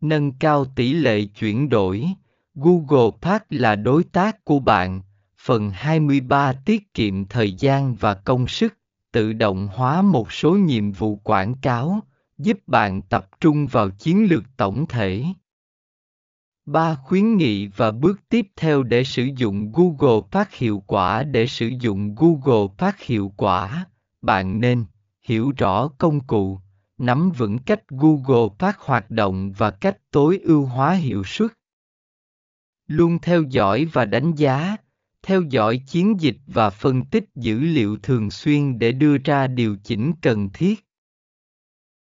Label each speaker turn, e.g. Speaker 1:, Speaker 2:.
Speaker 1: nâng cao tỷ lệ chuyển đổi. Google Park là đối tác của bạn. Phần 23 tiết kiệm thời gian và công sức, tự động hóa một số nhiệm vụ quảng cáo, giúp bạn tập trung vào chiến lược tổng thể. Ba khuyến nghị và bước tiếp theo để sử dụng Google Park hiệu quả để sử dụng Google Park hiệu quả, bạn nên hiểu rõ công cụ, nắm vững cách Google Park hoạt động và cách tối ưu hóa hiệu suất. Luôn theo dõi và đánh giá, theo dõi chiến dịch và phân tích dữ liệu thường xuyên để đưa ra điều chỉnh cần thiết